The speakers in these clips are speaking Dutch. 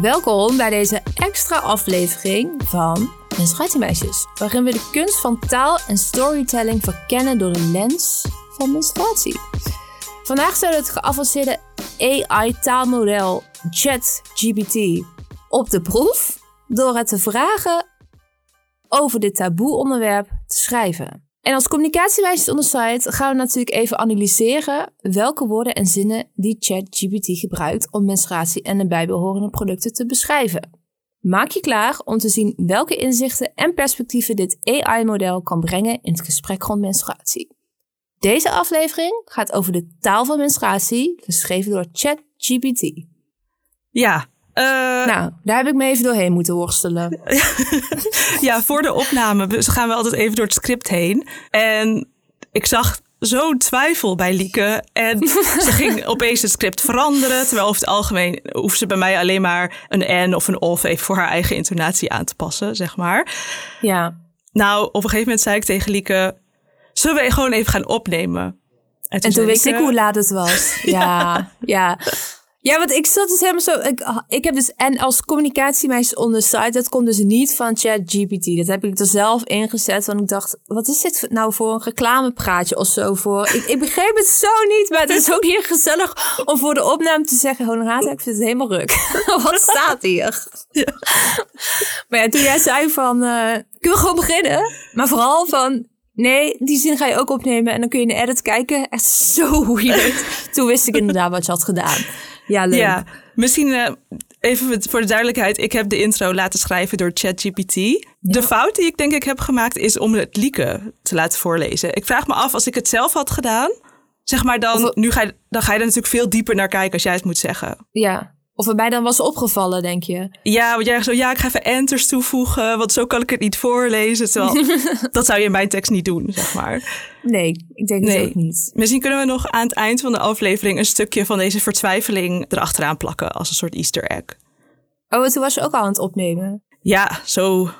Welkom bij deze extra aflevering van Menstruatiemeisjes, waarin we de kunst van taal en storytelling verkennen door de lens van menstruatie. Vandaag stellen we het geavanceerde AI-taalmodel ChatGPT op de proef door het te vragen over dit taboe onderwerp te schrijven. En als communicatiemeisjes on the site gaan we natuurlijk even analyseren welke woorden en zinnen die ChatGPT gebruikt om menstruatie en de bijbehorende producten te beschrijven. Maak je klaar om te zien welke inzichten en perspectieven dit AI-model kan brengen in het gesprek rond menstruatie. Deze aflevering gaat over de taal van menstruatie, geschreven door ChatGPT. Ja. Uh... Nou, daar heb ik me even doorheen moeten worstelen. ja, voor de opname gaan we altijd even door het script heen. En ik zag zo'n twijfel bij Lieke. En ze ging opeens het script veranderen. Terwijl over het algemeen hoeft ze bij mij alleen maar een N of een of even voor haar eigen intonatie aan te passen, zeg maar. Ja. Nou, op een gegeven moment zei ik tegen Lieke, zullen we gewoon even gaan opnemen? En toen, wist ik hoe laat het was. ja. ja. Ja, want ik zat dus helemaal zo. Ik, ik heb dus. En als communicatiemeisje on the site, dat komt dus niet van ChatGPT. Dat heb ik er zelf ingezet. Want ik dacht, wat is dit nou voor een reclamepraatje of zo voor? Ik, ik begreep het zo niet. Maar het is ook niet gezellig om voor de opname te zeggen: Honorata, ik vind het helemaal ruk. wat staat hier? Ja. Maar ja, toen jij zei van. Uh, kun we gewoon beginnen? Maar vooral van. Nee, die zin ga je ook opnemen en dan kun je in de edit kijken. Echt zo weird. Toen wist ik inderdaad wat je had gedaan. Ja, leuk. Ja, misschien uh, even voor de duidelijkheid. Ik heb de intro laten schrijven door ChatGPT. De fout die ik denk ik heb gemaakt is om het lieken te laten voorlezen. Ik vraag me af, als ik het zelf had gedaan, zeg maar dan, nu ga je, dan ga je er natuurlijk veel dieper naar kijken als jij het moet zeggen. Ja, of het mij dan was opgevallen, denk je? Ja, want jij zo, ja, ik ga even enters toevoegen, want zo kan ik het niet voorlezen. Terwijl, dat zou je in mijn tekst niet doen, zeg maar. Nee, ik denk nee. het ook niet. Misschien kunnen we nog aan het eind van de aflevering een stukje van deze vertwijfeling erachteraan plakken als een soort easter egg. Oh, toen was je ook al aan het opnemen? Ja, zo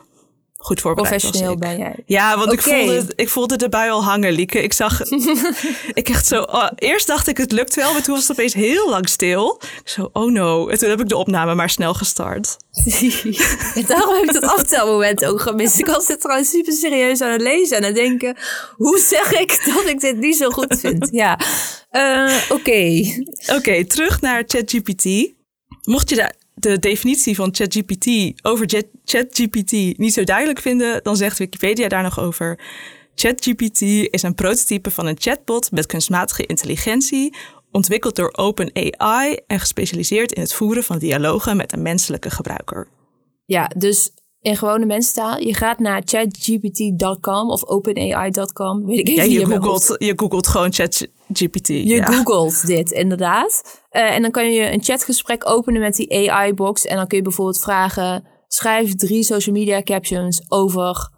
goed voorbereid Professioneel ben jij. Ja, want ik, voelde, ik voelde de bui al hangen, Lieke. Ik zag, ik echt zo, oh, eerst dacht ik het lukt wel, maar toen was het opeens heel lang stil. Zo, oh no. En toen heb ik de opname maar snel gestart. daarom heb ik dat aftelmoment ook gemist. Ik was dit trouwens super serieus aan het lezen en aan het denken, hoe zeg ik dat ik dit niet zo goed vind? Ja, uh, oké. Oké, terug naar ChatGPT. Mocht je daar de definitie van ChatGPT over ChatGPT niet zo duidelijk vinden, dan zegt Wikipedia daar nog over. ChatGPT is een prototype van een chatbot met kunstmatige intelligentie, ontwikkeld door OpenAI en gespecialiseerd in het voeren van dialogen met een menselijke gebruiker. Ja, dus in gewone mensentaal. Je gaat naar chatgpt.com of openai.com. Weet ik even ja, je, googelt, je googelt gewoon ChatGPT. Je ja. googelt dit, inderdaad. Uh, en dan kan je een chatgesprek openen met die AI-box. En dan kun je bijvoorbeeld vragen... schrijf drie social media captions over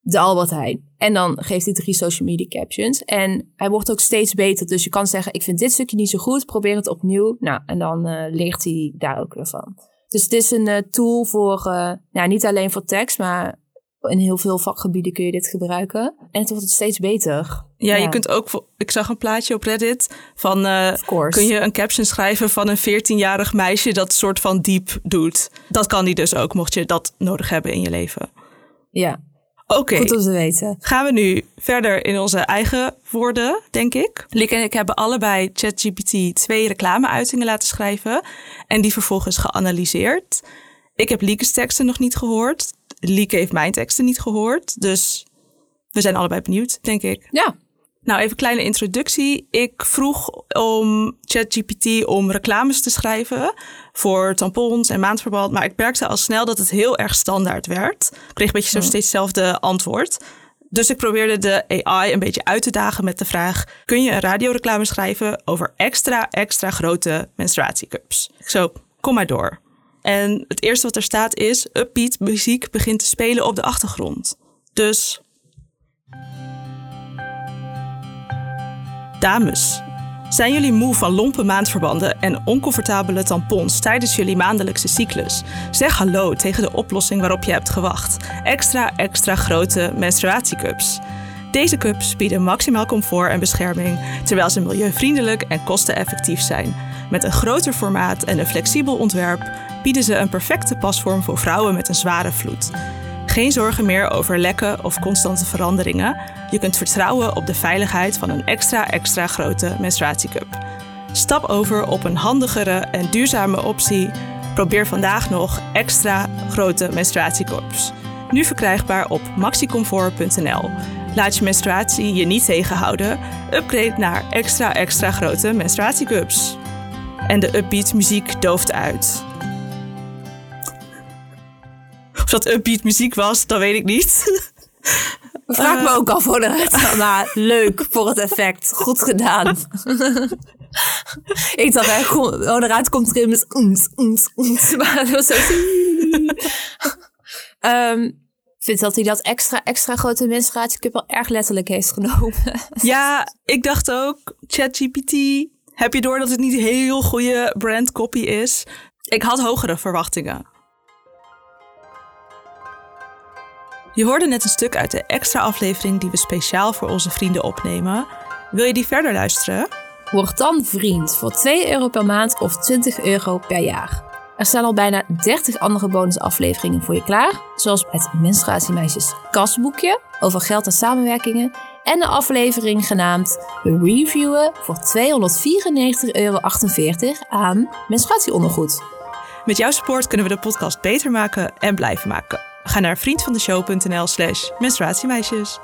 de Albert Heijn. En dan geeft hij drie social media captions. En hij wordt ook steeds beter. Dus je kan zeggen, ik vind dit stukje niet zo goed. Probeer het opnieuw. Nou, en dan uh, leert hij daar ook weer van. Dus het is een uh, tool voor, uh, nou, niet alleen voor tekst, maar in heel veel vakgebieden kun je dit gebruiken. En het wordt steeds beter. Ja, je kunt ook, ik zag een plaatje op Reddit van, uh, kun je een caption schrijven van een 14-jarig meisje dat soort van diep doet. Dat kan die dus ook, mocht je dat nodig hebben in je leven. Ja, Oké. Goed om te weten. Gaan we nu verder in onze eigen woorden, denk ik. Lieke en ik hebben allebei ChatGPT twee reclameuitingen laten schrijven. En die vervolgens geanalyseerd. Ik heb Lieke's teksten nog niet gehoord. Lieke heeft mijn teksten niet gehoord. Dus we zijn allebei benieuwd, denk ik. Ja. Nou, even een kleine introductie. Ik vroeg om ChatGPT om reclames te schrijven voor tampons en maandverband. Maar ik merkte al snel dat het heel erg standaard werd. Ik kreeg een beetje zo steeds hetzelfde antwoord. Dus ik probeerde de AI een beetje uit te dagen met de vraag: kun je een radioreclame schrijven over extra, extra grote menstruatiecups? Zo, kom maar door. En het eerste wat er staat is: upbeat muziek begint te spelen op de achtergrond. Dus Dames, zijn jullie moe van lompe maandverbanden en oncomfortabele tampons tijdens jullie maandelijkse cyclus? Zeg hallo tegen de oplossing waarop je hebt gewacht. Extra, extra grote menstruatiecups. Deze cups bieden maximaal comfort en bescherming, terwijl ze milieuvriendelijk en kosteneffectief zijn. Met een groter formaat en een flexibel ontwerp bieden ze een perfecte pasvorm voor vrouwen met een zware vloed. Geen zorgen meer over lekken of constante veranderingen. Je kunt vertrouwen op de veiligheid van een extra extra grote menstruatiecup. Stap over op een handigere en duurzame optie. Probeer vandaag nog extra grote menstruatiecups. Nu verkrijgbaar op maxicomfort.nl. Laat je menstruatie je niet tegenhouden. Upgrade naar extra extra grote menstruatiecups. En de upbeat muziek dooft uit. Of dat upbeat muziek was, dat weet ik niet. Vraag me ook al voor de Maar leuk voor het effect. Goed gedaan. ik dacht echt, oh, komt er met oens, oens, oens. Maar dat was zo... um, vind dat hij dat extra, extra grote menstruatiecup al erg letterlijk heeft genomen. ja, ik dacht ook, ChatGPT, heb je door dat het niet heel goede brand copy is? Ik had hogere verwachtingen. Je hoorde net een stuk uit de extra aflevering die we speciaal voor onze vrienden opnemen. Wil je die verder luisteren? Word dan vriend voor 2 euro per maand of 20 euro per jaar. Er staan al bijna 30 andere bonusafleveringen voor je klaar, zoals het Menstruatiemeisjes kasboekje over geld en samenwerkingen en de aflevering genaamd We Reviewen voor 294,48 euro aan menstruatieondergoed. Met jouw support kunnen we de podcast beter maken en blijven maken. Ga naar vriendvandeshow.nl slash menstruatiemeisjes.